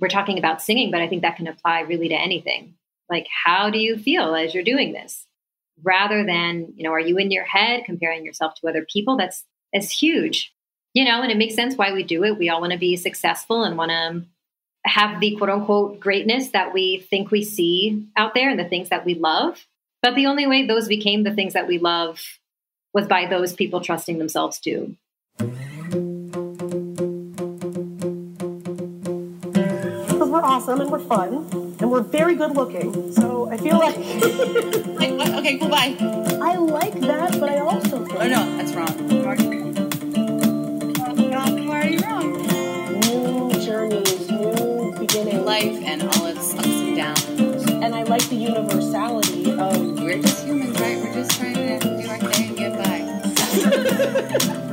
we're talking about singing, but I think that can apply really to anything. Like, how do you feel as you're doing this? Rather than, you know, are you in your head comparing yourself to other people? That's that's huge. You know, and it makes sense why we do it. We all want to be successful and want to have the quote unquote greatness that we think we see out there and the things that we love. But the only way those became the things that we love was by those people trusting themselves too. Awesome and we're fun and we're very good looking. So I feel like. okay, cool, bye. I like that, but I also think. Oh, no, that's wrong. You are, you are wrong. New journeys, new beginnings. Life and all its ups and downs. And I like the universality of. We're just humans, right? We're just trying to do our thing and get by.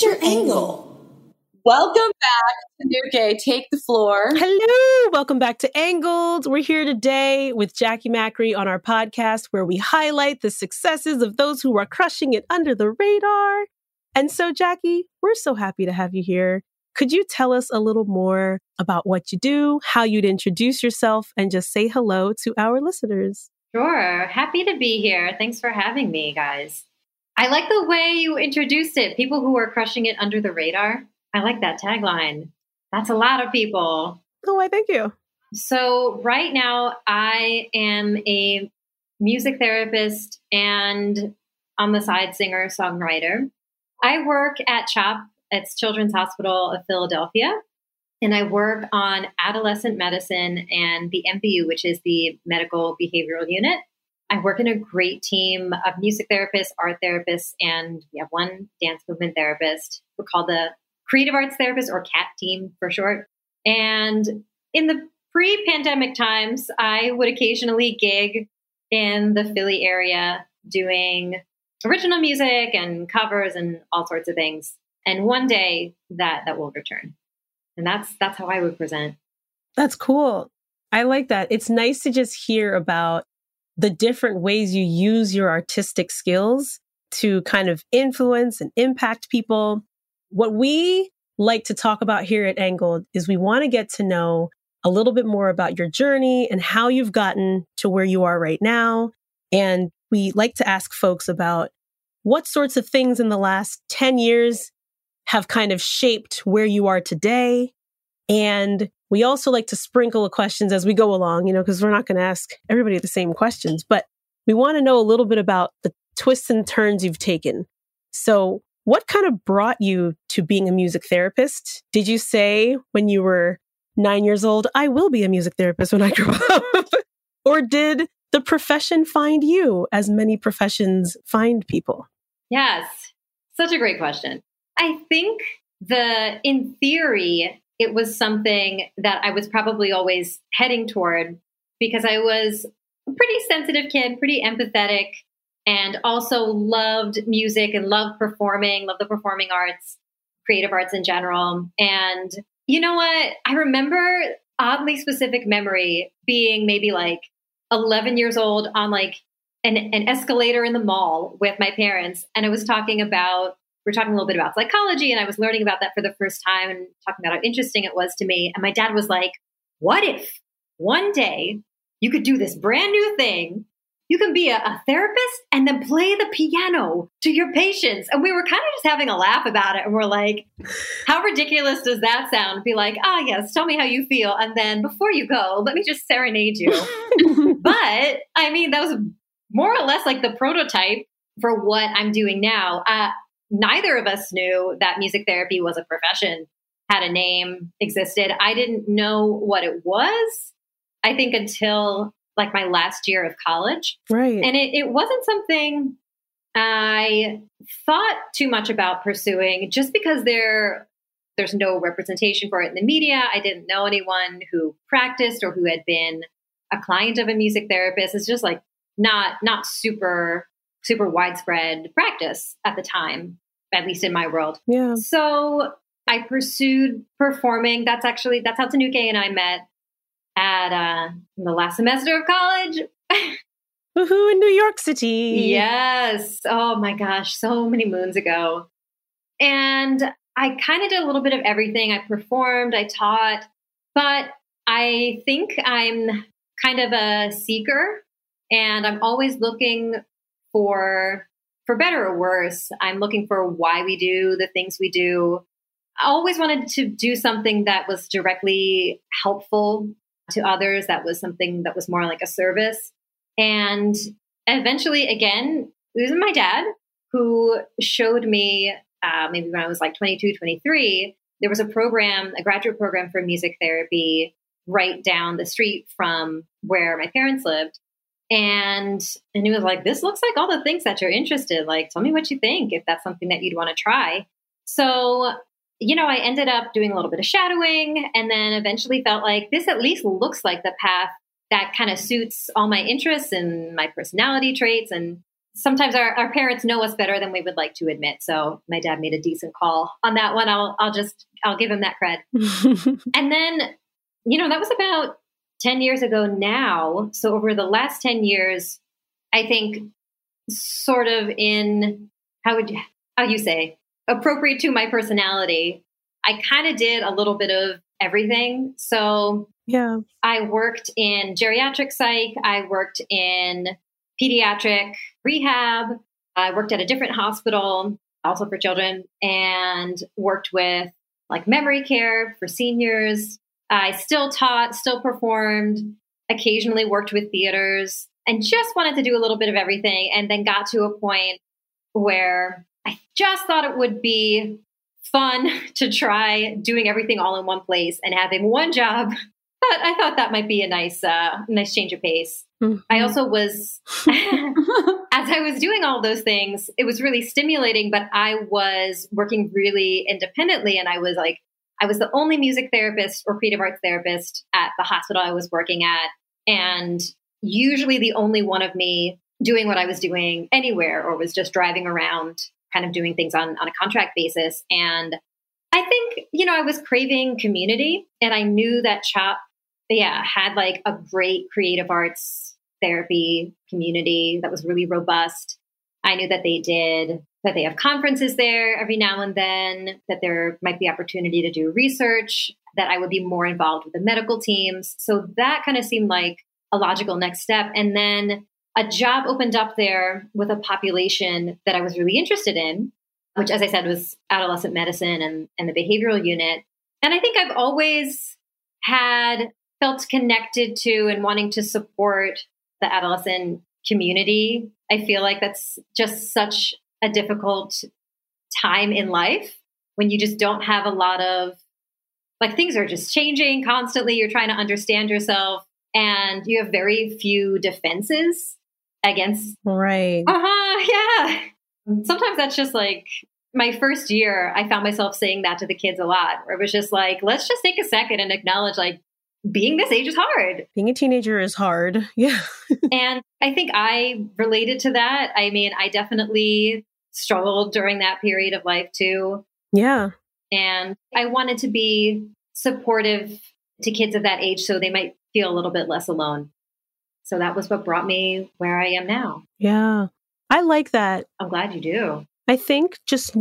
What's your angle? Welcome back to Nuke. Take the floor. Hello. Welcome back to Angled. We're here today with Jackie Macri on our podcast where we highlight the successes of those who are crushing it under the radar. And so, Jackie, we're so happy to have you here. Could you tell us a little more about what you do, how you'd introduce yourself, and just say hello to our listeners? Sure. Happy to be here. Thanks for having me, guys. I like the way you introduced it. People who are crushing it under the radar. I like that tagline. That's a lot of people. Oh, I thank you. So, right now, I am a music therapist and on the side singer songwriter. I work at CHOP, it's Children's Hospital of Philadelphia, and I work on adolescent medicine and the MBU, which is the medical behavioral unit. I work in a great team of music therapists, art therapists, and we have one dance movement therapist. We're called the Creative Arts Therapist or CAT team for short. And in the pre pandemic times, I would occasionally gig in the Philly area doing original music and covers and all sorts of things. And one day that that will return. And that's that's how I would present. That's cool. I like that. It's nice to just hear about the different ways you use your artistic skills to kind of influence and impact people. What we like to talk about here at Angled is we want to get to know a little bit more about your journey and how you've gotten to where you are right now. And we like to ask folks about what sorts of things in the last 10 years have kind of shaped where you are today. And we also like to sprinkle questions as we go along, you know, because we're not going to ask everybody the same questions, but we want to know a little bit about the twists and turns you've taken. So, what kind of brought you to being a music therapist? Did you say when you were nine years old, I will be a music therapist when I grow up? or did the profession find you as many professions find people? Yes, such a great question. I think the, in theory, it was something that I was probably always heading toward because I was a pretty sensitive kid, pretty empathetic, and also loved music and loved performing, loved the performing arts, creative arts in general. And you know what? I remember oddly specific memory being maybe like 11 years old on like an, an escalator in the mall with my parents. And I was talking about talking a little bit about psychology, and I was learning about that for the first time and talking about how interesting it was to me. And my dad was like, What if one day you could do this brand new thing? You can be a, a therapist and then play the piano to your patients. And we were kind of just having a laugh about it. And we're like, How ridiculous does that sound? Be like, Ah, oh, yes, tell me how you feel. And then before you go, let me just serenade you. but I mean, that was more or less like the prototype for what I'm doing now. Uh, neither of us knew that music therapy was a profession, had a name, existed. I didn't know what it was, I think, until like my last year of college. Right. And it, it wasn't something I thought too much about pursuing just because there there's no representation for it in the media. I didn't know anyone who practiced or who had been a client of a music therapist. It's just like not not super super widespread practice at the time, at least in my world. Yeah. So I pursued performing. That's actually that's how Tanuke and I met at uh, the last semester of college. Woohoo in New York City. Yes. Oh my gosh, so many moons ago. And I kind of did a little bit of everything. I performed, I taught, but I think I'm kind of a seeker and I'm always looking for for better or worse. I'm looking for why we do the things we do. I always wanted to do something that was directly helpful to others, that was something that was more like a service. And eventually, again, it was my dad who showed me, uh, maybe when I was like 22, 23, there was a program, a graduate program for music therapy right down the street from where my parents lived. And and he was like, This looks like all the things that you're interested. Like, tell me what you think if that's something that you'd want to try. So, you know, I ended up doing a little bit of shadowing and then eventually felt like this at least looks like the path that kind of suits all my interests and my personality traits. And sometimes our, our parents know us better than we would like to admit. So my dad made a decent call on that one. I'll I'll just I'll give him that cred. and then, you know, that was about 10 years ago now. So over the last 10 years, I think sort of in how would you, how you say appropriate to my personality, I kind of did a little bit of everything. So yeah, I worked in geriatric psych, I worked in pediatric rehab, I worked at a different hospital also for children and worked with like memory care for seniors, I still taught, still performed, occasionally worked with theaters, and just wanted to do a little bit of everything. And then got to a point where I just thought it would be fun to try doing everything all in one place and having one job. But I thought that might be a nice, uh, nice change of pace. Mm-hmm. I also was, as I was doing all those things, it was really stimulating, but I was working really independently and I was like I was the only music therapist or creative arts therapist at the hospital I was working at. And usually the only one of me doing what I was doing anywhere or was just driving around, kind of doing things on, on a contract basis. And I think, you know, I was craving community and I knew that CHOP, yeah, had like a great creative arts therapy community that was really robust. I knew that they did that they have conferences there every now and then, that there might be opportunity to do research, that I would be more involved with the medical teams. So that kind of seemed like a logical next step. And then a job opened up there with a population that I was really interested in, which, as I said, was adolescent medicine and, and the behavioral unit. And I think I've always had felt connected to and wanting to support the adolescent community. I feel like that's just such a difficult time in life when you just don't have a lot of like things are just changing constantly. You're trying to understand yourself and you have very few defenses against. Right. Uh huh. Yeah. Sometimes that's just like my first year, I found myself saying that to the kids a lot, where it was just like, let's just take a second and acknowledge like being this age is hard. Being a teenager is hard. Yeah. and I think I related to that. I mean, I definitely struggled during that period of life too. Yeah. And I wanted to be supportive to kids of that age so they might feel a little bit less alone. So that was what brought me where I am now. Yeah. I like that. I'm glad you do. I think just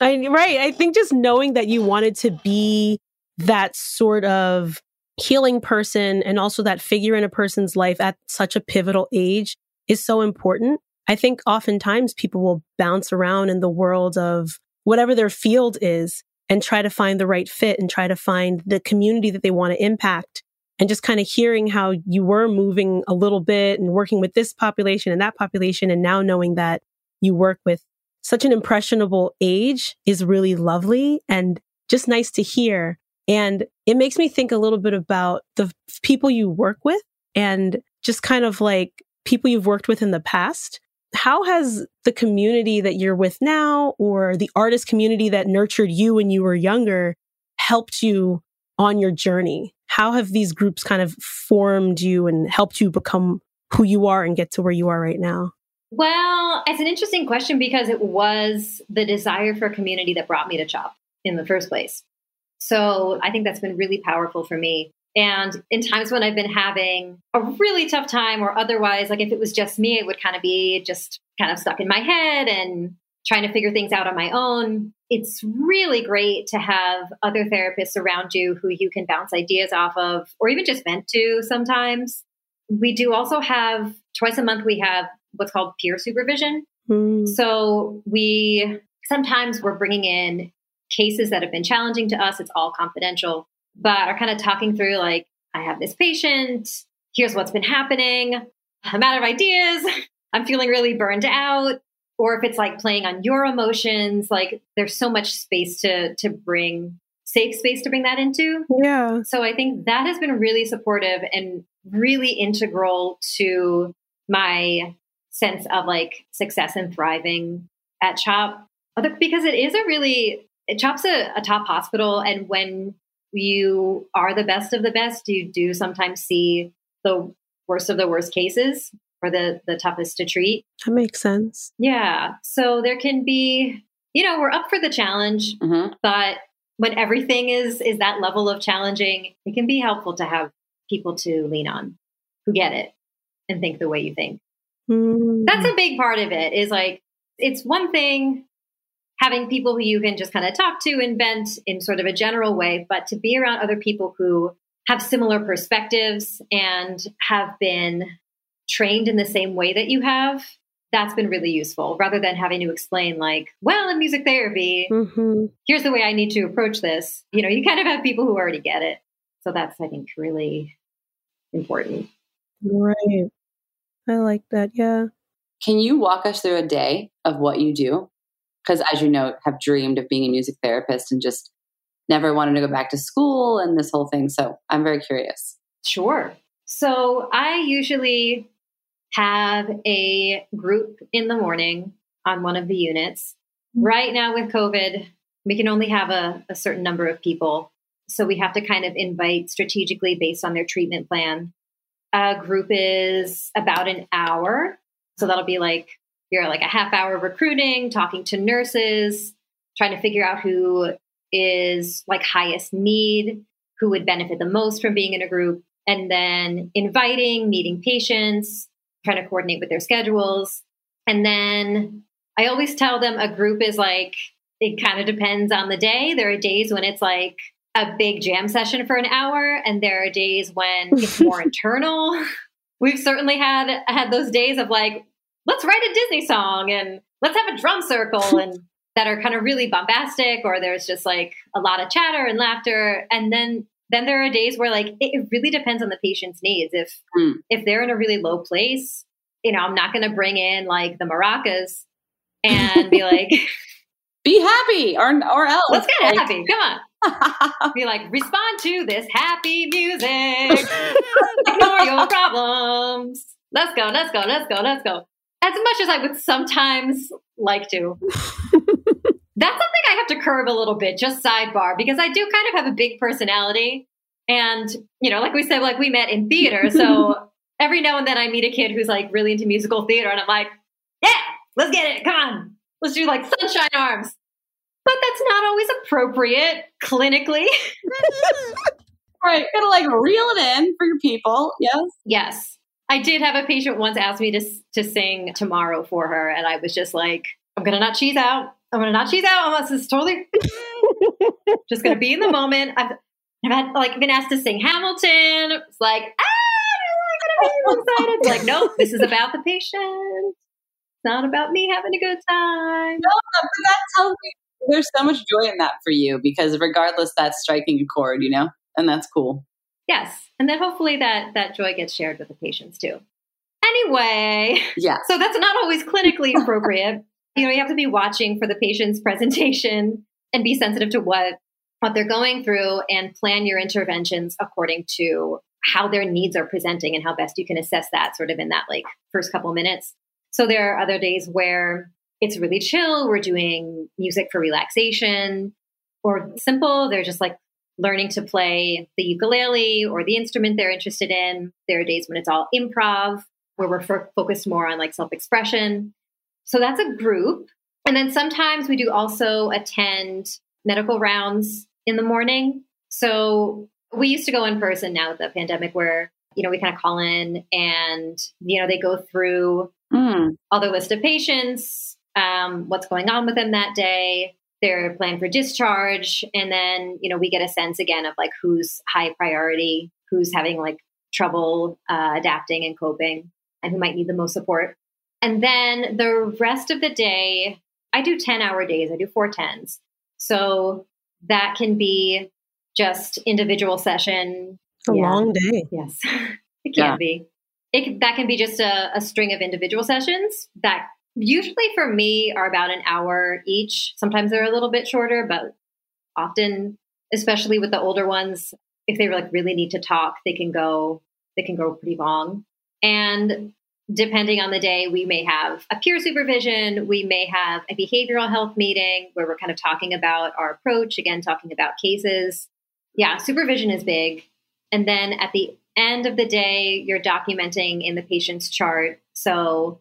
I right, I think just knowing that you wanted to be that sort of healing person and also that figure in a person's life at such a pivotal age is so important. I think oftentimes people will bounce around in the world of whatever their field is and try to find the right fit and try to find the community that they want to impact. And just kind of hearing how you were moving a little bit and working with this population and that population, and now knowing that you work with such an impressionable age is really lovely and just nice to hear. And it makes me think a little bit about the people you work with and just kind of like people you've worked with in the past how has the community that you're with now or the artist community that nurtured you when you were younger helped you on your journey? How have these groups kind of formed you and helped you become who you are and get to where you are right now? Well, it's an interesting question because it was the desire for community that brought me to CHOP in the first place. So I think that's been really powerful for me. And in times when I've been having a really tough time, or otherwise, like if it was just me, it would kind of be just kind of stuck in my head and trying to figure things out on my own. It's really great to have other therapists around you who you can bounce ideas off of, or even just vent to sometimes. We do also have twice a month, we have what's called peer supervision. Mm. So we sometimes we're bringing in cases that have been challenging to us. It's all confidential, but are kind of talking through like, I have this patient. Here's what's been happening. I'm out of ideas. I'm feeling really burned out. Or if it's like playing on your emotions, like there's so much space to to bring safe space to bring that into. Yeah. So I think that has been really supportive and really integral to my sense of like success and thriving at CHOP. Because it is a really, CHOP's a, a top hospital. And when you are the best of the best, you do sometimes see the worst of the worst cases or the, the toughest to treat. That makes sense. Yeah. So there can be, you know, we're up for the challenge, hmm but when everything is is that level of challenging, it can be helpful to have people to lean on who get it and think the way you think. Mm. That's a big part of it. Is like it's one thing having people who you can just kind of talk to and vent in sort of a general way, but to be around other people who have similar perspectives and have been trained in the same way that you have, that's been really useful rather than having to explain like, well, in music therapy, Mhm. here's the way I need to approach this. You know, you kind of have people who already get it. So that's, I think, really important. Right. I like that. Yeah. Can you walk us through a day of what you do? Because as you know, have dreamed of being a music therapist and just never wanted to go back to school and this whole thing. So I'm very curious. Sure. So I usually have a group in the morning on one of the units. Mm. Right now, with COVID, we can only have a, a certain number of people. So we have to kind of invite strategically based on their treatment plan. A group is about an hour. So that'll be like you're like a half hour recruiting, talking to nurses, trying to figure out who is like highest need, who would benefit the most from being in a group, and then inviting, meeting patients, trying to coordinate with their schedules. And then I always tell them a group is like, it kind of depends on the day. There are days when it's like a big jam session for an hour, and there are days when it's more internal. We've certainly had had those days of like, let's write a Disney song and let's have a drum circle and that are kind of really bombastic or there's just like a lot of chatter and laughter. And then then there are days where like it, it really depends on the patient's needs. If Hmm. if they're in a really low place, you know, I'm not gonna bring in like the maracas and be like, Be happy or, or else. let's get Like- happy. Come on. Be like, respond to this happy music. Ignore your problems. Let's go, let's go, let's go, let's go. As much as I would sometimes like to. That's something I have to curb a little bit, just sidebar, because I do kind of have a big personality. And, you know, like we said, like we met in theater. So every now and then I meet a kid who's like really into musical theater, and I'm like, yeah, let's get it. Come on. Let's do like sunshine arms. But that's not always appropriate clinically. right. Gotta like reel it in for your people. Yes. Yes. I did have a patient once ask me to to sing tomorrow for her, and I was just like, I'm gonna not cheese out. I'm gonna not cheese out unless it's totally just gonna be in the moment. I've, I've had like been asked to sing Hamilton. It's like, ah, I'm gonna be excited. It's like, nope, this is about the patient. It's not about me having a good time. No, but that tells me there's so much joy in that for you because regardless, that's striking a chord, you know, and that's cool. Yes, and then hopefully that that joy gets shared with the patients too. Anyway, Yeah. So that's not always clinically appropriate. you know, you have to be watching for the patient's presentation and be sensitive to what what they're going through and plan your interventions according to how their needs are presenting and how best you can assess that sort of in that like first couple minutes. So there are other days where it's really chill, we're doing music for relaxation or simple, they're just like learning to play the ukulele or the instrument they're interested in. There are days when it's all improv where we're fo- focused more on like self expression. So that's a group. And then sometimes we do also attend medical rounds in the morning. So We used to go in person now with the pandemic where, you know, we kind of call in and, you know, they go through Mm. all the list of patients, um, what's going on with them that day, their plan for discharge. And then, you know, we get a sense again of like who's high priority, who's having like trouble uh, adapting and coping, and who might need the most support. And then the rest of the day, I do 10 hour days, I do four tens. So that can be just individual session. It's a Yeah. long day. Yes, it can Yeah. be. It, that can be just a, a string of individual sessions that usually for me are about an hour each. Sometimes they're a little bit shorter, but often, especially with the older ones, if they like really need to talk, they can go they can go pretty long. And depending on the day, we may have a peer supervision, we may have a behavioral health meeting where we're kind of talking about our approach, again talking about cases. Yeah, supervision is big. And then at the end of the day, you're documenting in the patient's chart. So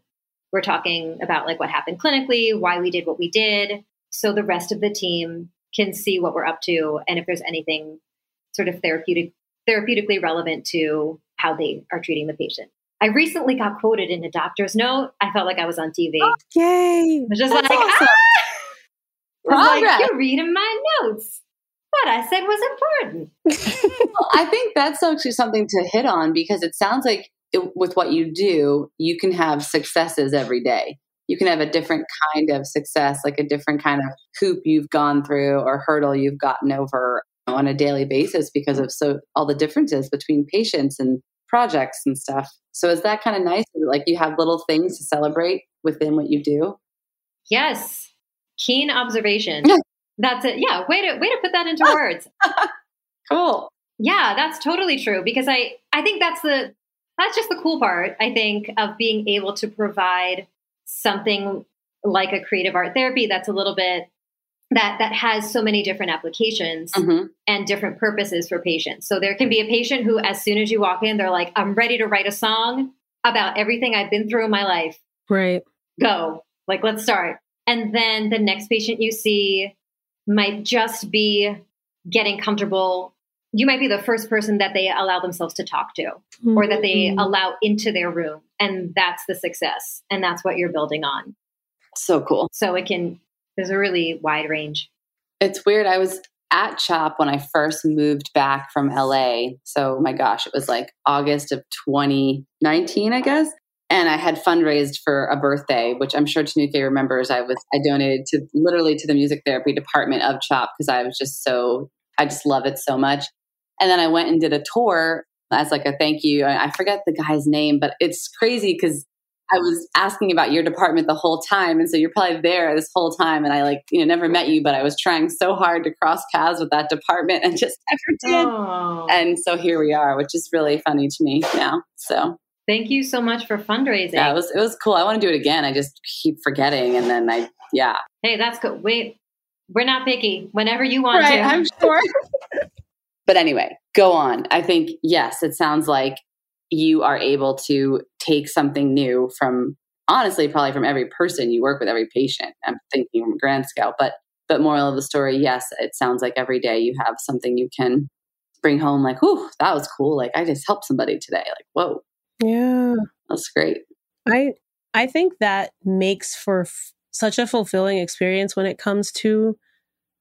we're talking about like what happened clinically, why we did what we did. So the rest of the team can see what we're up to and if there's anything sort of therapeutic therapeutically relevant to how they are treating the patient. I recently got quoted in a doctor's note. I felt like I was on TV. I Yay. was just That's like, awesome. ah! Was like, Progress. you're reading my notes. What I said was important. Well, I think that's actually something to hit on because it sounds like it, with what you do, you can have successes every day. You can have a different kind of success, like a different kind of hoop you've gone through or hurdle you've gotten over on a daily basis because of so all the differences between patients and projects and stuff. So is that kind of nice? Like you have little things to celebrate within what you do. Yes. Keen observation. That's it. Yeah. Way to way to put that into words. Cool. Yeah, that's totally true because I I think that's the that's just the cool part I think of being able to provide something like a creative art therapy that's a little bit that that has so many different applications hmm and different purposes for patients. So there can be a patient who as soon as you walk in they're like I'm ready to write a song about everything I've been through in my life. Right. Go. Like let's start. And then the next patient you see might just be getting comfortable. You might be the first person that they allow themselves to talk to or that they Mhm. allow into their room. And that's the success. And that's what you're building on. So cool. So it can, there's a really wide range. It's weird. I was at CHOP when I first moved back from LA. So, my gosh, it was like August of 2019, I guess. And I had fundraised for a birthday, which I'm sure Tanuke remembers. I was I donated to literally to the music therapy department of CHOP because I was just so I just love it so much. And then I went and did a tour as like a thank you. I I forget the guy's name, but it's crazy because I was asking about your department the whole time. And so you're probably there this whole time. And I like, you know, never met you, but I was trying so hard to cross paths with that department and just never did. Oh, And so here we are, which is really funny to me now. So thank you so much for fundraising. yeah, it was, it was cool. I want to do it again. I just keep forgetting. And then I, yeah. hey, that's good. Wait, we're not picky. Whenever you want to. I'm sure. but anyway, go on. I think, yes, it sounds like you are able to take something new from honestly probably from every person you work with every patient. I'm thinking from a grand scale but but moral of the story yes it sounds like every day you have something you can bring home like whew that was cool. Like i just helped somebody today. Like whoa. Yeah. that's great. I I think that makes for f- such a fulfilling experience when it comes to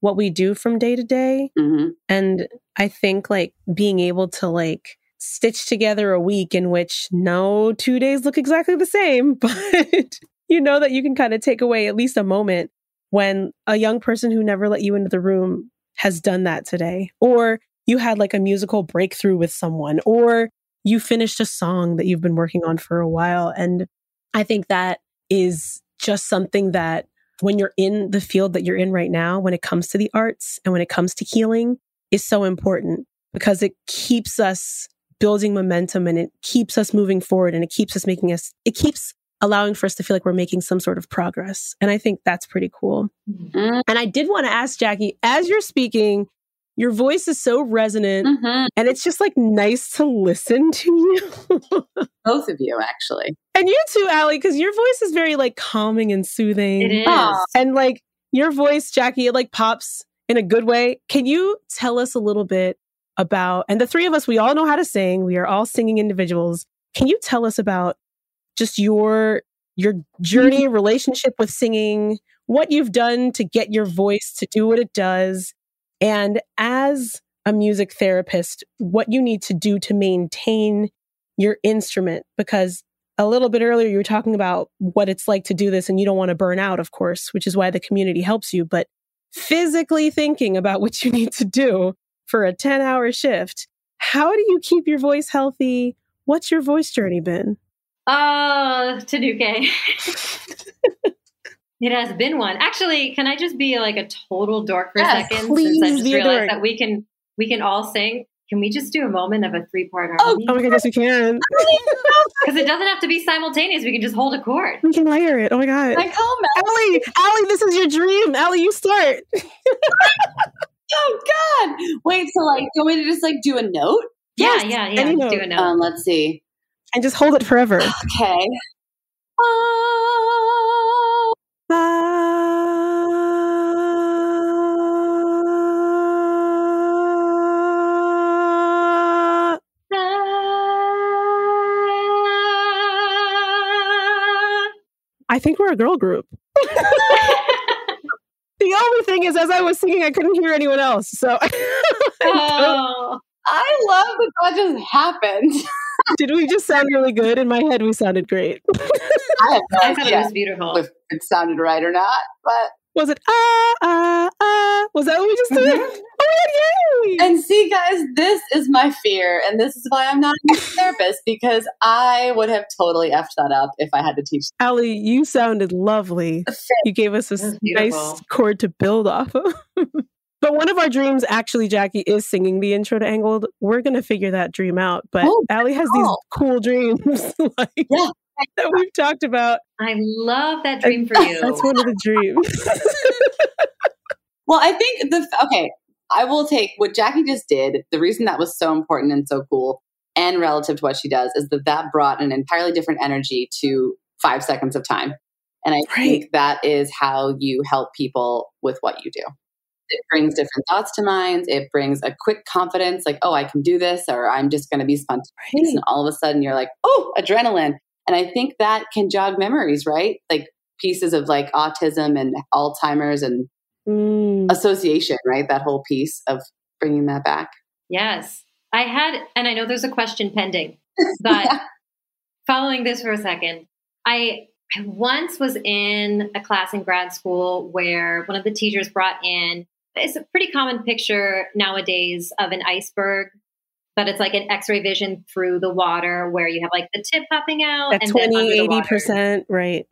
what we do from day to day. Hmm and I think like being able to like stitch together a week in which no two days look exactly the same but you know that you can kind of take away at least a moment when a young person who never let you into the room has done that today. Or you had like a musical breakthrough with someone or you finished a song that you've been working on for a while. And I think that is just something that when you're in the field that you're in right now, when it comes to the arts and when it comes to healing, is so important because it keeps us building momentum and it keeps us moving forward and it keeps us making us, it keeps allowing for us to feel like we're making some sort of progress. And I think that's pretty cool. Mm. And I did want to ask Jackie, as you're speaking, your voice is so resonant hmm and it's just like nice to listen to you. both of you actually And you too, Allie, because your voice is very like calming and soothing. It is. Aw. And like your voice, Jackie, it like pops in a good way. Can you tell us a little bit about, and the three of us, we all know how to sing. We are all singing individuals. Can you tell us about just your your journey, relationship with singing, what you've done to get your voice to do what it does, and as a music therapist, what you need to do to maintain your instrument because a little bit earlier you were talking about what it's like to do this and you don't want to burn out of course which is why the community helps you but physically thinking about what you need to do for a 10 hour shift how do you keep your voice healthy? What's your voice journey been? Oh tanuke it has been one actually can i just be like a total dork for Yes, a second please since i just be a realized dork. that we can we can all sing can we just do a moment of a three part harmony? oh harmony my goodness we can because it doesn't have to be simultaneous we can just hold a chord we can layer it oh my god Like, oh, Mel- Allie, Allie, this is your dream. Allie, you start. oh God! Wait, so like, do you want me to just like do a note? yeah Yes, yeah yeah any just do a note Um, let's see. And just hold it forever. Okay. Oh, Ah. I think we're a girl group. The only thing is, as I was singing, I couldn't hear anyone else. So, oh, I love that that just happened. did we just sound really good? In my head, we sounded great. I have no I thought it was beautiful. if it sounded right or not, but Was it ah ah ah? Was that what we just did? Mhm. Oh my! Yay! And see, guys, this is my fear, and this is why I'm not a music therapist because I would have totally effed that up if I had to teach. Allie, you sounded lovely. You gave us a That was s- beautiful. nice chord to build off of. but one of our dreams, actually, Jackie, is singing the intro to Angled. We're going to figure that dream out. But Oh, Allie has these cool. cool dreams like, Yeah. that we've talked about. I love that dream for you. That's one of the dreams. Well, I think the okay. I will take what Jackie just did. The reason that was so important and so cool, and relative to what she does, is that that brought an entirely different energy to five seconds of time. And I think that is how you help people with what you do. It brings different thoughts to mind. It brings a quick confidence, like, oh, I can do this, or I'm just going to be spontaneous. And all of a sudden you're like, oh, adrenaline. And I think that can jog memories, right? Like pieces of like autism and Alzheimer's and Mm. association, right? That whole piece of bringing that back. Yes. I had, and I know there's a question pending, but following this for a second, I, I once was in a class in grad school where one of the teachers brought in, it's a pretty common picture nowadays of an iceberg, but it's like an x ray vision through the water where you have like the tip popping out At and then 20, under 80%, right.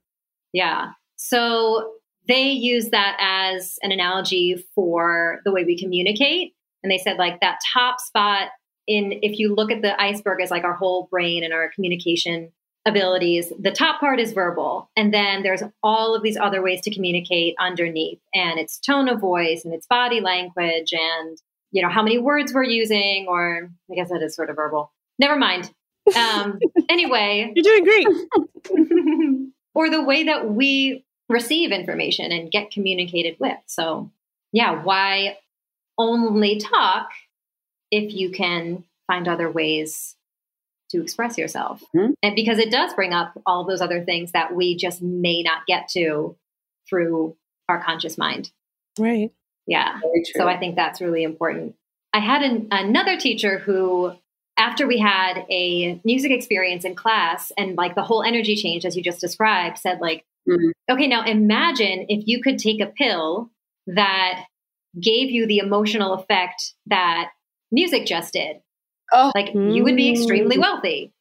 Yeah. So they use that as an analogy for the way we communicate. And they said, like, that top spot in, if you look at the iceberg as like our whole brain and our communication abilities, the top part is verbal. And then there's all of these other ways to communicate underneath. And it's tone of voice and it's body language and, you know, how many words we're using, or I guess that is sort of verbal. Never mind. Um, anyway, You're doing great. or the way that we receive information and get communicated with. So, yeah, why only talk if you can find other ways to express yourself? Mhm. And because it does bring up all those other things that we just may not get to through our conscious mind. Right. Yeah. So I think that's really important. I had an, another teacher who, after we had a music experience in class and like the whole energy change, as you just described, said, like, Mhm. okay, now imagine if you could take a pill that gave you the emotional effect that music just did. Oh. Like you would be extremely Mm. wealthy,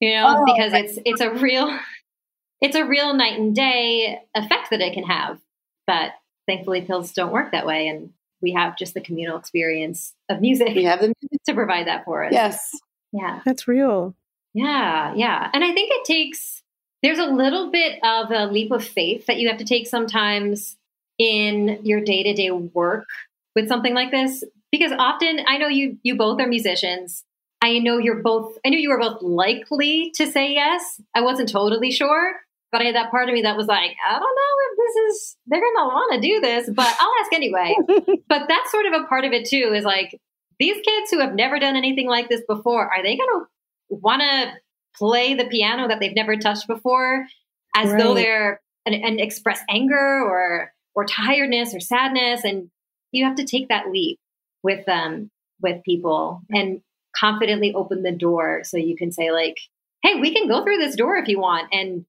you know, Oh, because it's it's a real it's a real night and day effect that it can have. But thankfully, pills don't work that way, and we have just the communal experience of music we have the to provide that for us. yes. Yeah. That's real. Yeah. Yeah. And I think it takes, there's a little bit of a leap of faith that you have to take sometimes in your day to day work with something like this. Because often I know you, you both are musicians. I know you're both, I knew you were both likely to say yes. I wasn't totally sure, but I had that part of me that was like, I don't know if this is, they're going to want to do this, but I'll ask anyway. but that's sort of a part of it too is like, these kids who have never done anything like this before, are they going to want to play the piano that they've never touched before as right. though they're and, and express anger or or tiredness or sadness and you have to take that leap with them um, with people and confidently open the door so you can say like hey we can go through this door if you want and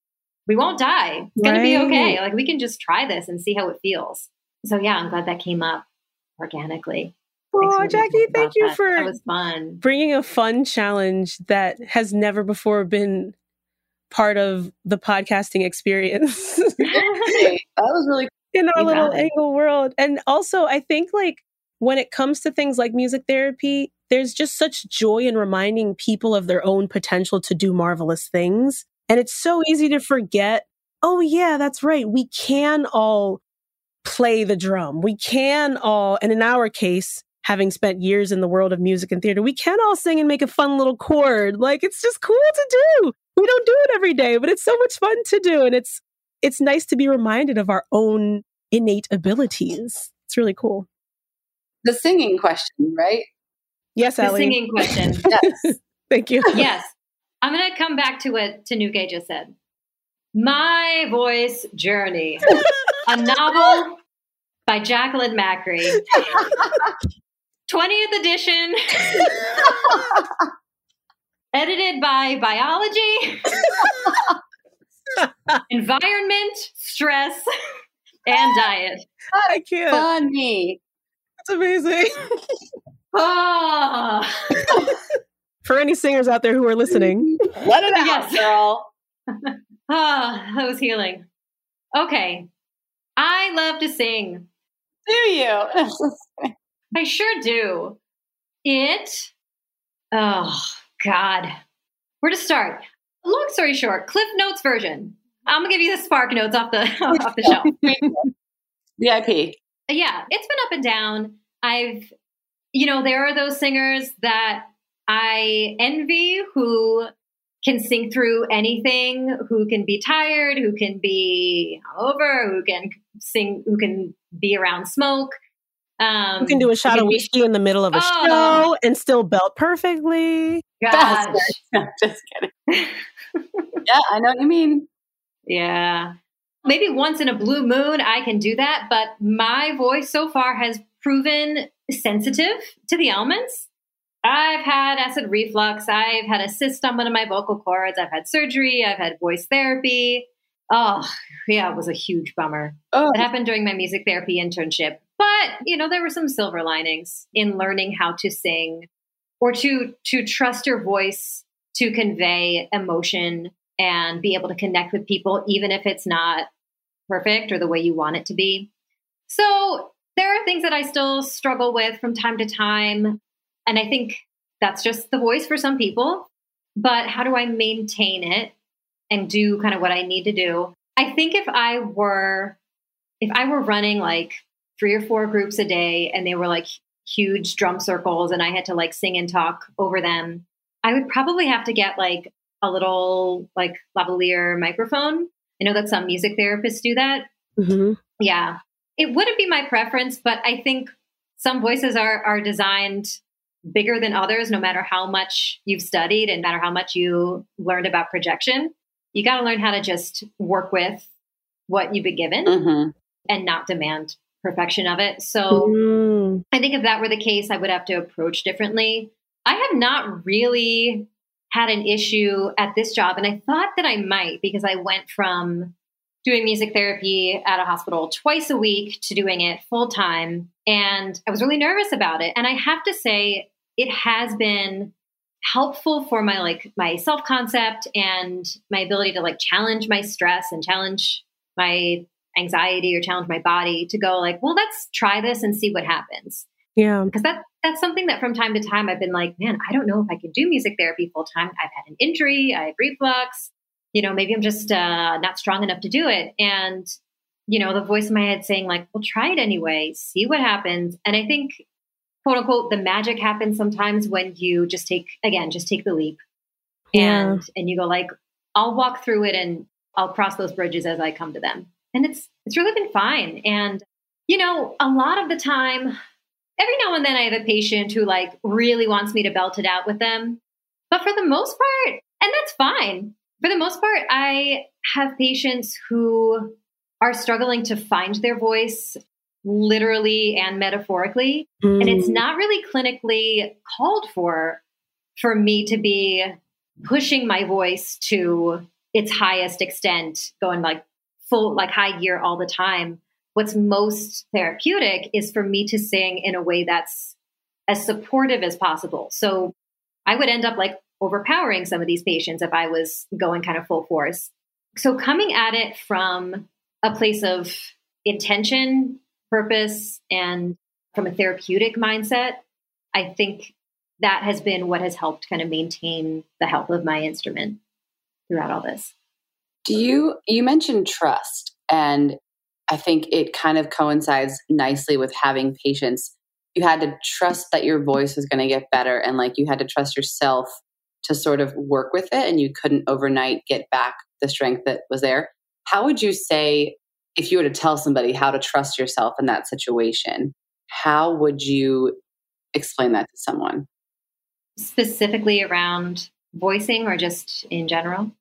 we won't die it's going to be okay like we can just try this and see how it feels so yeah i'm glad that came up organically Oh, Jackie, thank you that. for that was fun. bringing a fun challenge that has never before been part of the podcasting experience. that was really in our little angle world. And also, I think like when it comes to things like music therapy, there's just such joy in reminding people of their own potential to do marvelous things. And it's so easy to forget, oh, yeah, that's right. We can all play the drum. We can all, and in our case, having spent years in the world of music and theater, we can all sing and make a fun little chord. Like it's just cool to do. We don't do it every day, but it's so much fun to do. And it's it's nice to be reminded of our own innate abilities. It's really cool. The singing question, right? Yes, the singing question. yes. Thank you. Yes. I'm going to come back to what Tanuke just said. My Voice Journey, a novel by Jacqueline Macri. 20th edition. Edited by biology, environment, stress, and diet. I can't. Funny. That's amazing. Oh. For any singers out there who are listening, let it out, Yes. girl. Ah, that was healing. Okay. I love to sing. Do you? I sure do. It, oh, God. Where to start? Long story short, Cliff Notes version. I'm gonna give you the Spark Notes off the off the shelf. VIP. yeah, it's been up and down. I've, you know, there are those singers that I envy who can sing through anything, who can be tired, who can be over, who can sing, who can be around smoke. Um, you can do a shot of can be- whiskey in the middle of a Oh. show and still belt perfectly. Gosh. No, just kidding. yeah, I know what you mean. Yeah. Maybe once in a blue moon I can do that, but my voice so far has proven sensitive to the elements. I've had acid reflux. I've had a cyst on one of my vocal cords. I've had surgery. I've had voice therapy. Oh, yeah, it was a huge bummer. Oh, It happened during my music therapy internship. But, you know, there were some silver linings in learning how to sing or to to trust your voice to convey emotion and be able to connect with people even if it's not perfect or the way you want it to be. So, there are things that I still struggle with from time to time, and I think that's just the voice for some people. But how do I maintain it and do kind of what I need to do? I think if I were if I were running like three or four groups a day and they were like huge drum circles and I had to like sing and talk over them, I would probably have to get like a little like lavalier microphone. I know that some music therapists do that. hmm Yeah. It wouldn't be my preference, but I think some voices are are designed bigger than others no matter how much you've studied and no matter how much you learned about projection. You got to learn how to just work with what you've been given mhm. and not demand perfection of it. So Mm. I think if that were the case, I would have to approach differently. I have not really had an issue at this job, and I thought that I might because I went from doing music therapy at a hospital twice a week to doing it full time. And I was really nervous about it. And I have to say, it has been helpful for my like my self concept and my ability to like challenge my stress and challenge my anxiety or challenge my body to go like well let's try this and see what happens Yeah. because that that's something that from time to time I've been like, man, I don't know if I can do music therapy full time. I've had an injury, I have reflux, you know, maybe I'm just uh, not strong enough to do it. And you know, the voice in my head saying like, well, try it anyway, see what happens. And I think, quote unquote, the magic happens sometimes when you just take again, just take the leap, Yeah. and and you go like, I'll walk through it and I'll cross those bridges as I come to them. And it's it's really been fine. And you know, a lot of the time every now and then I have a patient who like really wants me to belt it out with them. But for the most part, and that's fine. For the most part, I have patients who are struggling to find their voice literally and metaphorically. Mm. And it's mm. not really clinically called for for me to be pushing my voice to its highest extent, going like full, like high gear all the time. What's most therapeutic is for me to sing in a way that's as supportive as possible. So I would end up like overpowering some of these patients if I was going kind of full force. So coming at it from a place of intention, purpose, and from a therapeutic mindset, I think that has been what has helped kind of maintain the health of my instrument throughout all this. Do you you mentioned trust and I think it kind of coincides nicely with having patience. You had to trust that your voice was going to get better and like you had to trust yourself to sort of work with it and you couldn't overnight get back the strength that was there. How would you say if you were to tell somebody how to trust yourself in that situation, how would you explain that to someone? Specifically around voicing or just in general?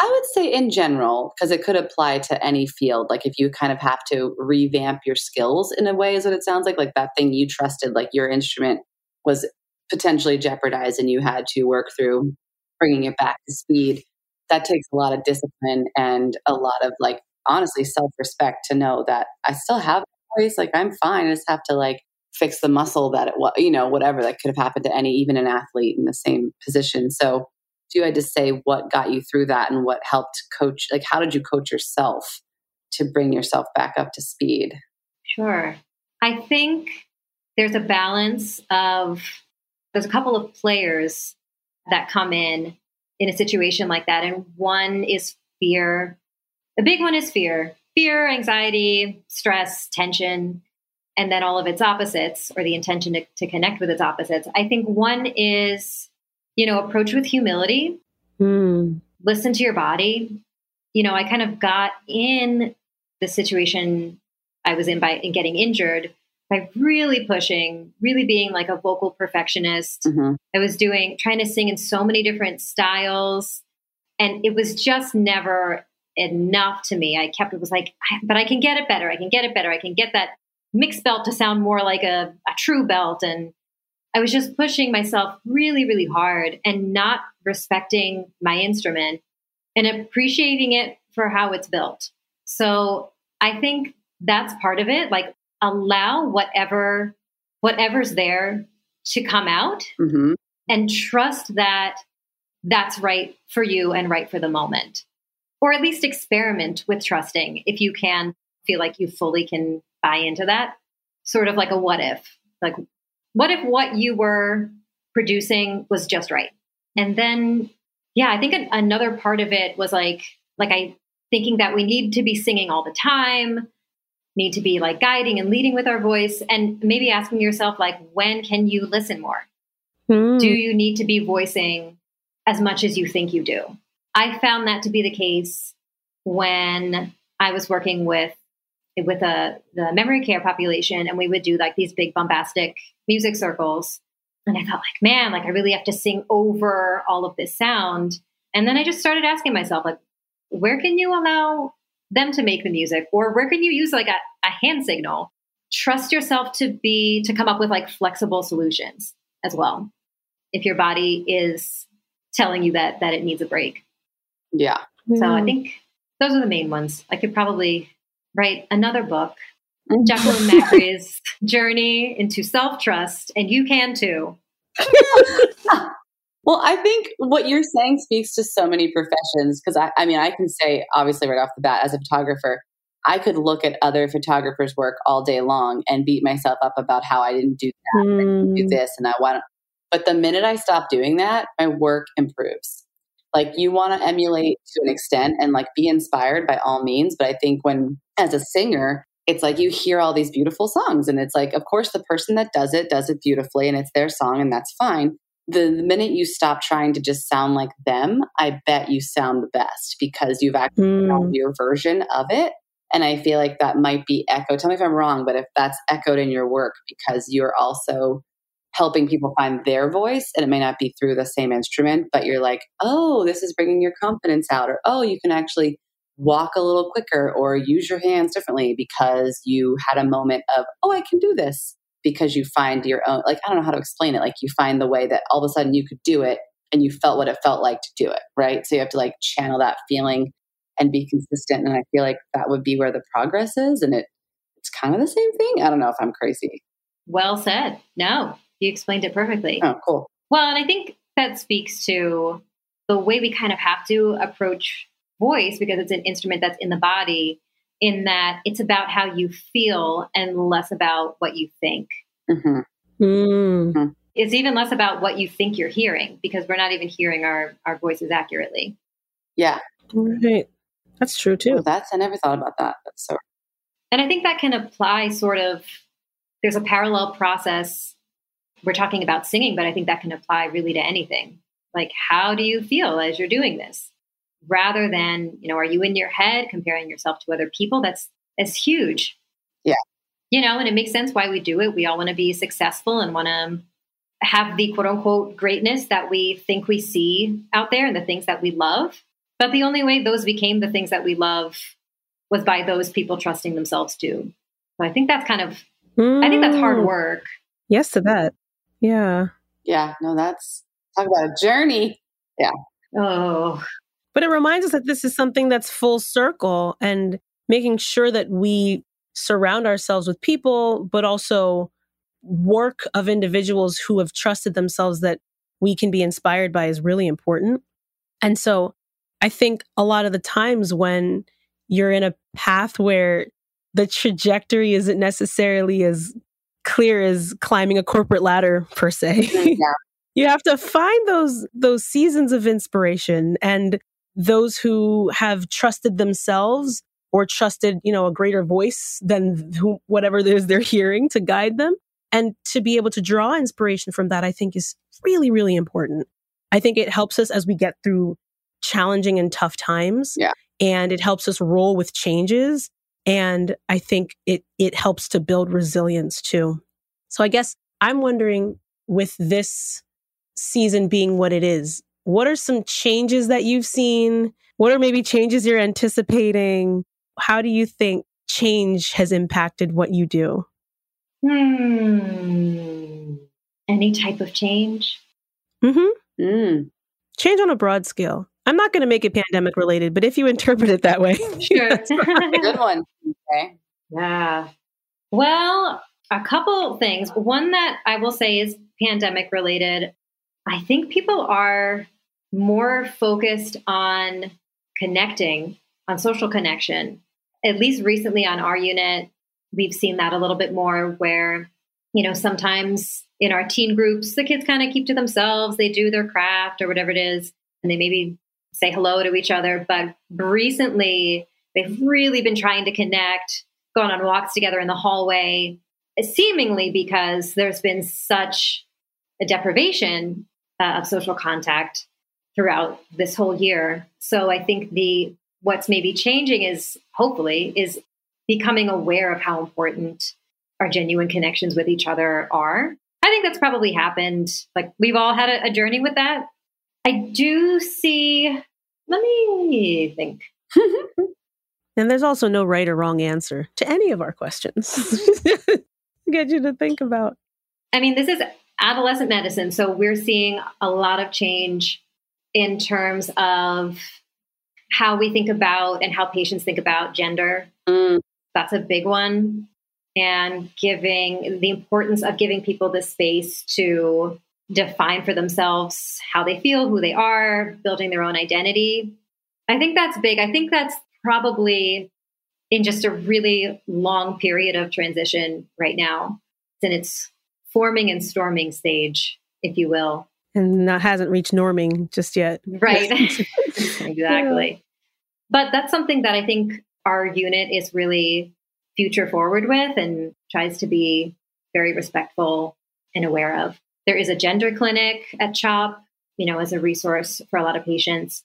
I would say in general, because it could apply to any field. Like if you kind of have to revamp your skills in a way, is what it sounds like. Like that thing you trusted, like your instrument was potentially jeopardized and you had to work through bringing it back to speed. That takes a lot of discipline and a lot of like, honestly, self respect to know that I still have voice. Like I'm fine. I just have to like fix the muscle that it was, you know, whatever that could have happened to any, even an athlete in the same position. So if you had to say what got you through that and what helped coach, like how did you coach yourself to bring yourself back up to speed? Sure. I think there's a balance of, there's a couple of players that come in in a situation like that. And one is fear. The big one is fear fear, anxiety, stress, tension, and then all of its opposites or the intention to, to connect with its opposites. I think one is you know, approach with humility, mm. listen to your body. You know, I kind of got in the situation I was in by in getting injured by really pushing, really being like a vocal perfectionist. Mm-hmm. I was doing trying to sing in so many different styles and it was just never enough to me. I kept it was like but I can get it better. I can get it better. I can get that mixed belt to sound more like a, a true belt and I was just pushing myself really, really hard and not respecting my instrument and appreciating it for how it's built. So I think that's part of it. Like allow whatever whatever's there to come out mm-hmm. and trust that that's right for you and right for the moment. Or at least experiment with trusting if you can feel like you fully can buy into that. Sort of like a what if. Like what if what you were producing was just right? And then, yeah, I think another part of it was like, like I thinking that we need to be singing all the time, need to be like guiding and leading with our voice, and maybe asking yourself, like, when can you listen more? Mm. Do you need to be voicing as much as you think you do? I found that to be the case when I was working with with a the memory care population and we would do like these big bombastic music circles. And I felt like, man, like I really have to sing over all of this sound. And then I just started asking myself, like, where can you allow them to make the music? Or where can you use like a, a hand signal? Trust yourself to be, to come up with like flexible solutions as well. If your body is telling you that, that it needs a break. Yeah. So I think those are the main ones. I could probably write another book Jacqueline Macri's journey into self trust, and you can too. well, I think what you're saying speaks to so many professions because I, I mean, I can say, obviously, right off the bat, as a photographer, I could look at other photographers' work all day long and beat myself up about how I didn't do that, mm. I didn't do hmm. this, and I want. But the minute I stop doing that, my work improves. Like you want to emulate to an extent and like be inspired by all means. But I think when, as a singer, it's like you hear all these beautiful songs and it's like of course the person that does it does it beautifully and it's their song and that's fine the, the minute you stop trying to just sound like them i bet you sound the best because you've actually mm. found your version of it And I feel like that might be echoed. Tell me if I'm wrong, but if that's echoed in your work because you're also helping people find their voice and it may not be through the same instrument, but you're like, oh, this is bringing your confidence out, or oh, you can actually walk a little quicker or use your hands differently because you had a moment of, oh, I can do this because you find your own, like, I don't know how to explain it. Like, you find the way that all of a sudden you could do it and you felt what it felt like to do it, right? So you have to like channel that feeling and be consistent. And I feel like that would be where the progress is. And it, it's kind of the same thing. I don't know if I'm crazy. Well said. No, you explained it perfectly. Oh, cool. Well, and I think that speaks to the way we kind of have to approach voice because it's an instrument that's in the body, in that it's about how you feel and less about what you think. Mm-hmm. Mm. Mm-hmm. It's even less about what you think you're hearing because we're not even hearing our, our voices accurately. Yeah. Right. That's true Oh, too. that's, I never thought about that. That's so, And I think that can apply sort of, there's a parallel process. We're talking about singing, but I think that can apply really to anything. Like, how do you feel as you're doing this? Rather than, you know, are you in your head comparing yourself to other people? That's that's huge. Yeah. You know, and it makes sense why we do it. We all want to be successful and want to have the quote unquote greatness that we think we see out there and the things that we love. But the only way those became the things that we love was by those people trusting themselves too. So I think that's kind of I think that's hard Mm. work. Yes to that. Yeah. yeah, no, that's, talk about a journey. Yeah. Oh, But it reminds us that this is something that's full circle and making sure that we surround ourselves with people, but also work of individuals who have trusted themselves that we can be inspired by is really important. And so I think a lot of the times when you're in a path where the trajectory isn't necessarily as clear as climbing a corporate ladder per se. yeah. you have to find those those seasons of inspiration and those who have trusted themselves or trusted you know a greater voice than who, whatever it is they're hearing to guide them and to be able to draw inspiration from that i think is really really important i think it helps us as we get through challenging and tough times Yeah. and it helps us roll with changes and i think it it helps to build resilience too so i guess i'm wondering with this season being what it is, what are some changes that you've seen? What are maybe changes you're anticipating? How do you think change has impacted what you do? hmm. Any type of change? Mm-hmm. Mm. Change on a broad scale. I'm not going to make it pandemic related, but if you interpret it that way, Sure. that's fine. Good one. Okay. yeah. Well, a couple things. One that I will say is pandemic related. I think people are more focused on connecting, on social connection. At least recently on our unit, we've seen that a little bit more where, you know, sometimes in our teen groups, the kids kind of keep to themselves, they do their craft or whatever it is, and they maybe say hello to each other. But recently, they've really been trying to connect, going on walks together in the hallway, seemingly because there's been such a deprivation uh, of social contact throughout this whole year. So I think the what's maybe changing is hopefully is becoming aware of how important our genuine connections with each other are. I think that's probably happened. Like we've all had a, a journey with that. I do see. Let me think. and there's also no right or wrong answer to any of our questions. Get you to think about. I mean, this is adolescent medicine, so we're seeing a lot of change in terms of how we think about and how patients think about gender. Mm. That's a big one. And giving the importance of giving people the space to define for themselves how they feel, who they are, building their own identity. I think that's big. I think that's probably in just a really long period of transition right now. It's in its forming and storming stage, if you will. And that hasn't reached norming just yet. Right. exactly. But that's something that I think our unit is really future forward with and tries to be very respectful and aware of. There is a gender clinic at CHOP, you know, as a resource for a lot of patients.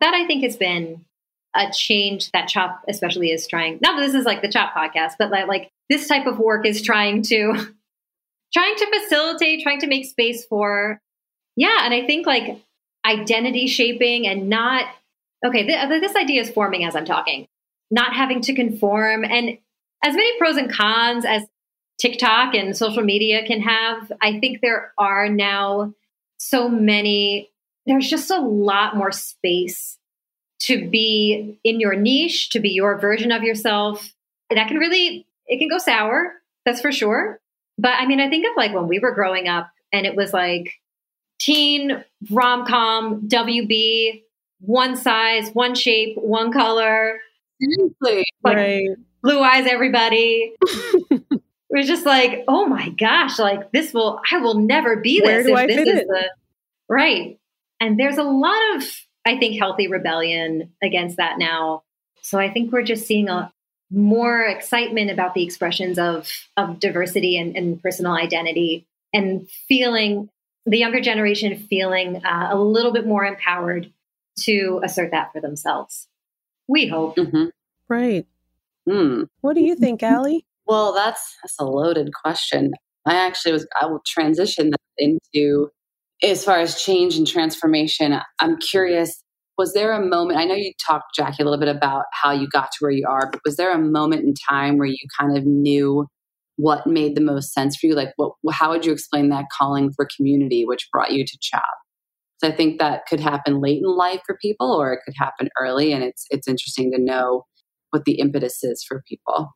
That I think has been a change that CHOP especially is trying. Not that this is like the CHOP podcast, but like, like this type of work is trying to trying to facilitate, trying to make space for. Yeah, and I think like identity shaping and not okay. Th- this idea is forming as I'm talking. Not having to conform and as many pros and cons as TikTok and social media can have, I think there are now so many, there's just a lot more space to be in your niche, to be your version of yourself. That can really, it can go sour, that's for sure. But I mean, I think of like when we were growing up and it was like teen rom com, WB, one size, one shape, one color. Seriously. Like, right. Blue eyes, everybody. it was just like, oh my gosh, like this will, I will never be this. Where do I this fit is in? the right. And there's a lot of I think, healthy rebellion against that now. So I think we're just seeing a more excitement about the expressions of of diversity and, and personal identity, and feeling the younger generation feeling uh, a little bit more empowered to assert that for themselves. We hope. Mm-hmm. Right. Mm. What do you think, Allie? Well, that's that's a loaded question. I actually was I will transition that into as far as change and transformation, I'm curious was there a moment? I know you talked, Jackie, a little bit about how you got to where you are, but was there a moment in time where you kind of knew what made the most sense for you? Like, what, how would you explain that calling for community, which brought you to CHOP? So I think that could happen late in life for people, or it could happen early, and it's it's interesting to know what the impetus is for people.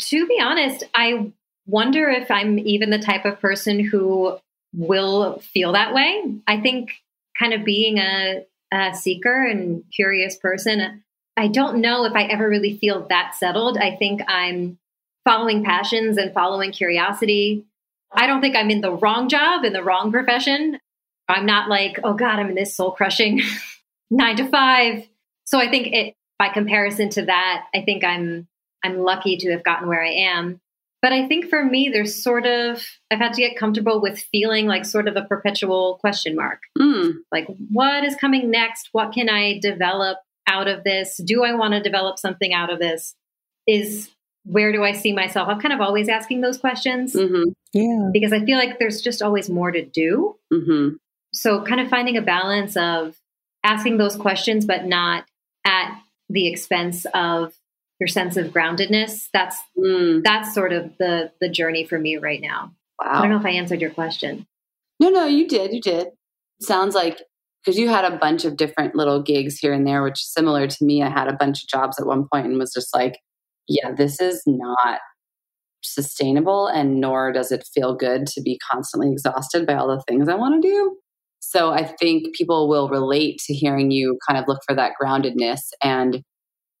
To be honest, I wonder if I'm even the type of person who will feel that way. I think kind of being a, a seeker and curious person, I don't know if I ever really feel that settled. I think I'm following passions and following curiosity. I don't think I'm in the wrong job, in the wrong profession. I'm not like, oh God, I'm in this soul crushing nine to five. So I think it, by comparison to that, I think I'm I'm lucky to have gotten where I am. But I think for me, there's sort of, I've had to get comfortable with feeling like sort of a perpetual question mark. Mm. Like, what is coming next? What can I develop out of this? Do I want to develop something out of this? Is where do I see myself? I'm kind of always asking those questions. Mm-hmm. Yeah. Because I feel like there's just always more to do. Mm-hmm. So, kind of finding a balance of asking those questions, but not at the expense of your sense of groundedness. That's mm. that's sort of the the journey for me right now. Wow. I don't know if I answered your question. No, no, you did. You did. Sounds like because you had a bunch of different little gigs here and there, which is similar to me. I had a bunch of jobs at one point and was just like, yeah, this is not sustainable, and nor does it feel good to be constantly exhausted by all the things I want to do. So I think people will relate to hearing you kind of look for that groundedness and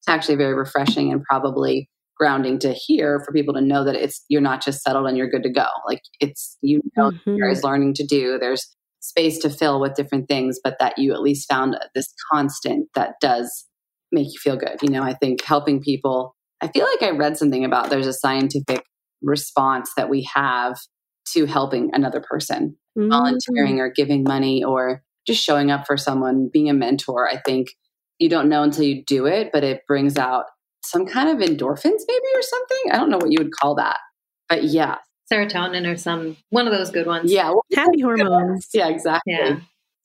it's actually very refreshing and probably grounding to hear for people to know that it's you're not just settled and you're good to go. Like it's you know Mhm. there is learning to do. There's space to fill with different things, but that you at least found this constant that does make you feel good. You know, I think helping people. I feel like I read something about there's a scientific response that we have to helping another person, Mm-hmm. volunteering or giving money or just showing up for someone, being a mentor. I think you don't know until you do it, but it brings out some kind of endorphins, maybe, or something. I don't know what you would call that. But yeah. Serotonin or some one of those good ones. Yeah. well, Happy hormones. Yeah, exactly. Yeah.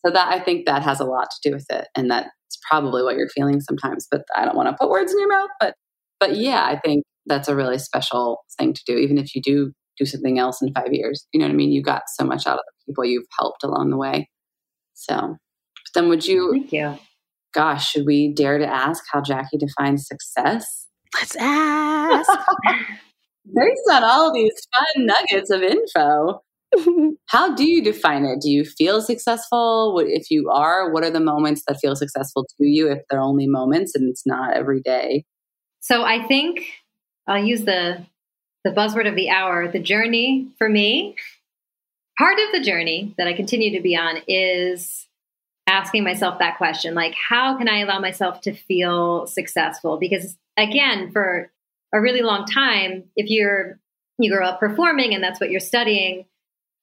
So that I think that has a lot to do with it. And that's probably what you're feeling sometimes. But I don't want to put words in your mouth. But but yeah, I think that's a really special thing to do, even if you do do something else in five years. You know what I mean? You got so much out of the people you've helped along the way. So but then would you Thank you. Gosh, should we dare to ask how Jackie defines success? Let's ask. Based on all these fun nuggets of info, how do you define it? Do you feel successful? What, if you are, what are the moments that feel successful to you if they're only moments and it's not every day? So I think I'll use the the buzzword of the hour, the journey for me. Part of the journey that I continue to be on is asking myself that question like how can I allow myself to feel successful? Because again, for a really long time, if you're you grow up performing and that's what you're studying,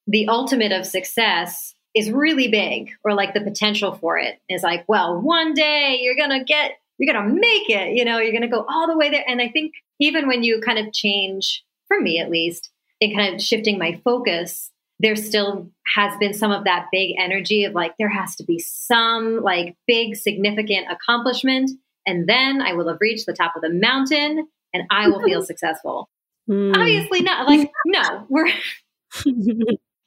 the ultimate of success is really big or like the potential for it is like, well, one day you're to get you're to make it, you know, you're to go all the way there. And I think even when you kind of change, for me at least, in kind of shifting my focus, there still has been some of that big energy of like, there has to be some like big, significant accomplishment. And then I will have reached the top of the mountain and I will feel successful. Mm. Obviously, not like, no, we're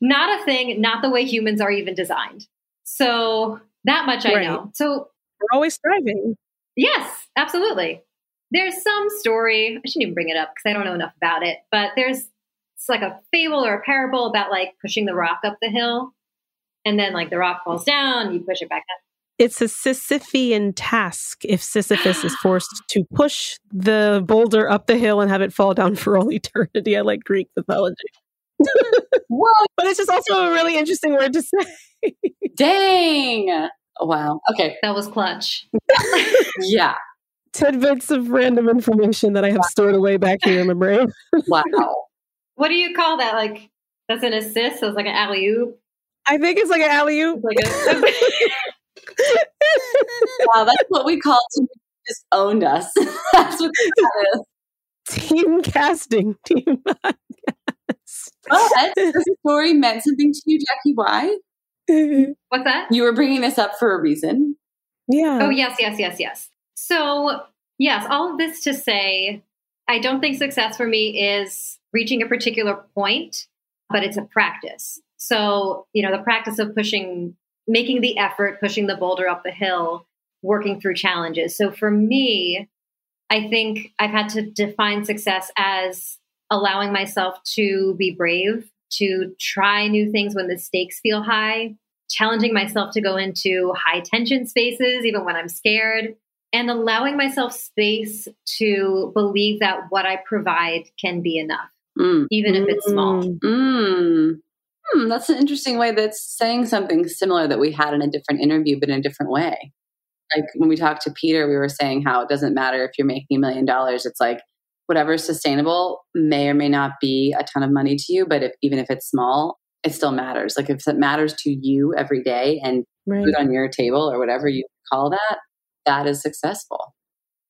not a thing, not the way humans are even designed. So that much I right. know. So we're always striving. Yes, absolutely. There's some story, I shouldn't even bring it up because I don't know enough about it, but there's it's like a fable or a parable about like pushing the rock up the hill and then like the rock falls down, you push it back up. It's a Sisyphean task if Sisyphus is forced to push the boulder up the hill and have it fall down for all eternity. I like Greek mythology. Whoa. But it's just also a really interesting word to say. Dang. Wow. Okay. That was clutch. yeah. Tidbits of random information that I have wow. stored away back here in my brain. wow. What do you call that? Like, that's an assist? So it's like an alley oop? I think it's like an alley oop. Like wow, that's what we call to just owned us. that's what that is. Team casting. Team podcast. Oh, the story meant something to you, Jackie. Why? What's that? You were bringing this up for a reason. Yeah. Oh, yes, yes, yes, yes. So, yes, all of this to say, I don't think success for me is reaching a particular point, but it's a practice. So, you know, the practice of pushing, making the effort, pushing the boulder up the hill, working through challenges. So for me, I think I've had to define success as allowing myself to be brave, to try new things when the stakes feel high, challenging myself to go into high tension spaces, even when I'm scared, and allowing myself space to believe that what I provide can be enough, mm. even if it's small. Mm. mm. Hmm, that's an interesting way that's saying something similar that we had in a different interview, but in a different way. Like when we talked to Peter, we were saying how it doesn't matter if you're making a million dollars. It's like whatever's sustainable may or may not be a ton of money to you, but if, even if it's small, it still matters. Like if it matters to you every day and right. food on your table or whatever you call that, that is successful.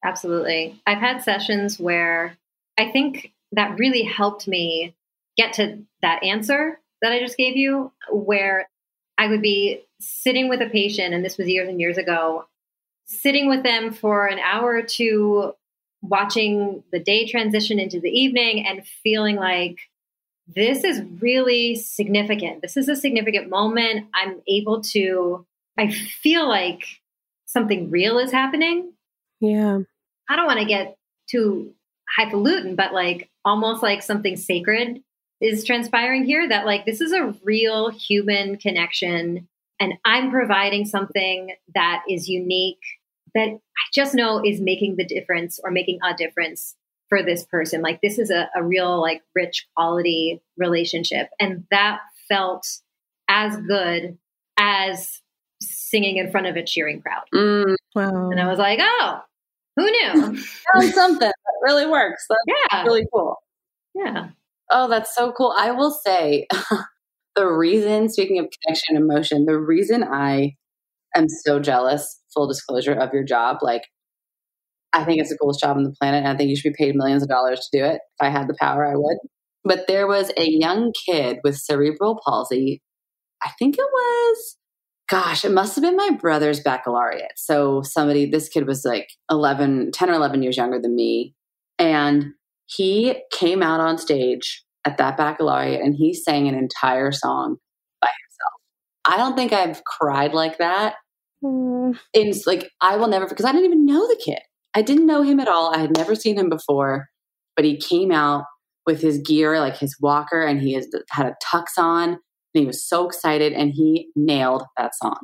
Absolutely. I've had sessions where I think that really helped me get to that answer that I just gave you, where I would be sitting with a patient, and this was years and years ago, sitting with them for an hour or two watching the day transition into the evening and feeling like this is really significant. This is a significant moment. I'm able to, I feel like something real is happening. Yeah. I don't want to get too highfalutin, but like almost like something sacred is transpiring here that like this is a real human connection and I'm providing something that is unique that I just know is making the difference or making a difference for this person. Like this is a, a real, like rich quality relationship. And that felt as good as singing in front of a cheering crowd. Mm, wow. And I was like, oh, who knew? Found something that really works. That's yeah. really cool. Yeah. Oh, that's so cool. I will say the reason, speaking of connection and emotion, the reason I am so jealous, full disclosure, of your job, like, I think it's the coolest job on the planet. And I think you should be paid millions of dollars to do it. If I had the power, I would. But there was a young kid with cerebral palsy. I think it was, gosh, it must have been my brother's baccalaureate. So somebody, this kid was like 11, 10 or 11 years younger than me. And he came out on stage at that baccalaureate and he sang an entire song by himself. I don't think I've cried like that. Mm. In like I will never because I didn't even know the kid. I didn't know him at all. I had never seen him before, but he came out with his gear, like his walker, and he has, had a tux on. And he was so excited, and he nailed that song.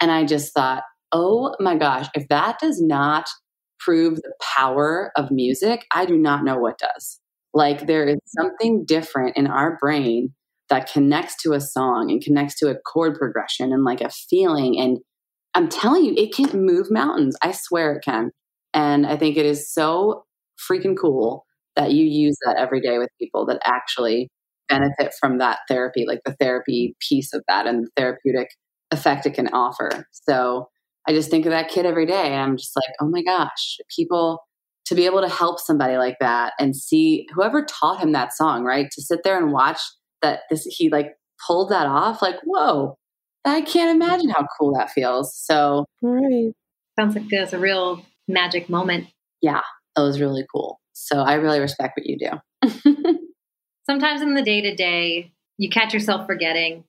And I just thought, oh my gosh, if that does not prove the power of music, I do not know what does. Like there is something different in our brain that connects to a song and connects to a chord progression and like a feeling. And I'm telling you, it can move mountains. I swear it can. And I think it is so freaking cool that you use that every day with people that actually benefit from that therapy, like the therapy piece of that and the therapeutic effect it can offer. So I just think of that kid every day. And I'm just like, oh my gosh, people to be able to help somebody like that and see whoever taught him that song, right? To sit there and watch that this, he like pulled that off, like, whoa, I can't imagine how cool that feels. So, Right. Sounds like there's a real magic moment. yeah, that was really cool. So I really respect what you do. Sometimes in the day to day, you catch yourself forgetting.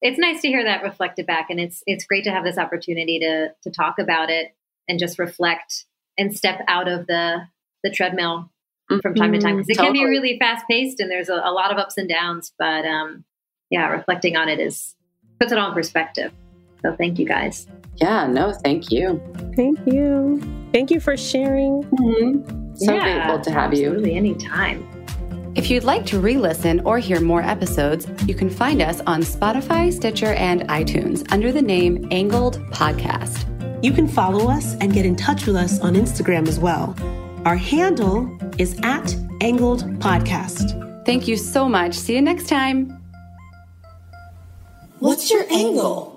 It's nice to hear that reflected back, and it's it's great to have this opportunity to to talk about it and just reflect and step out of the the treadmill from time to time because it can be really fast paced and there's a, a lot of ups and downs. But um, yeah, reflecting on it is puts it all in perspective. So thank you guys. yeah, no, thank you. Thank you. Thank you for sharing. So Yeah, grateful to have you. Absolutely, anytime. If you'd like to re listen or hear more episodes, you can find us on Spotify, Stitcher, and iTunes under the name Angled Podcast. You can follow us and get in touch with us on Instagram as well. Our handle is at Angled Podcast. Thank you so much. See you next time. What's your angle?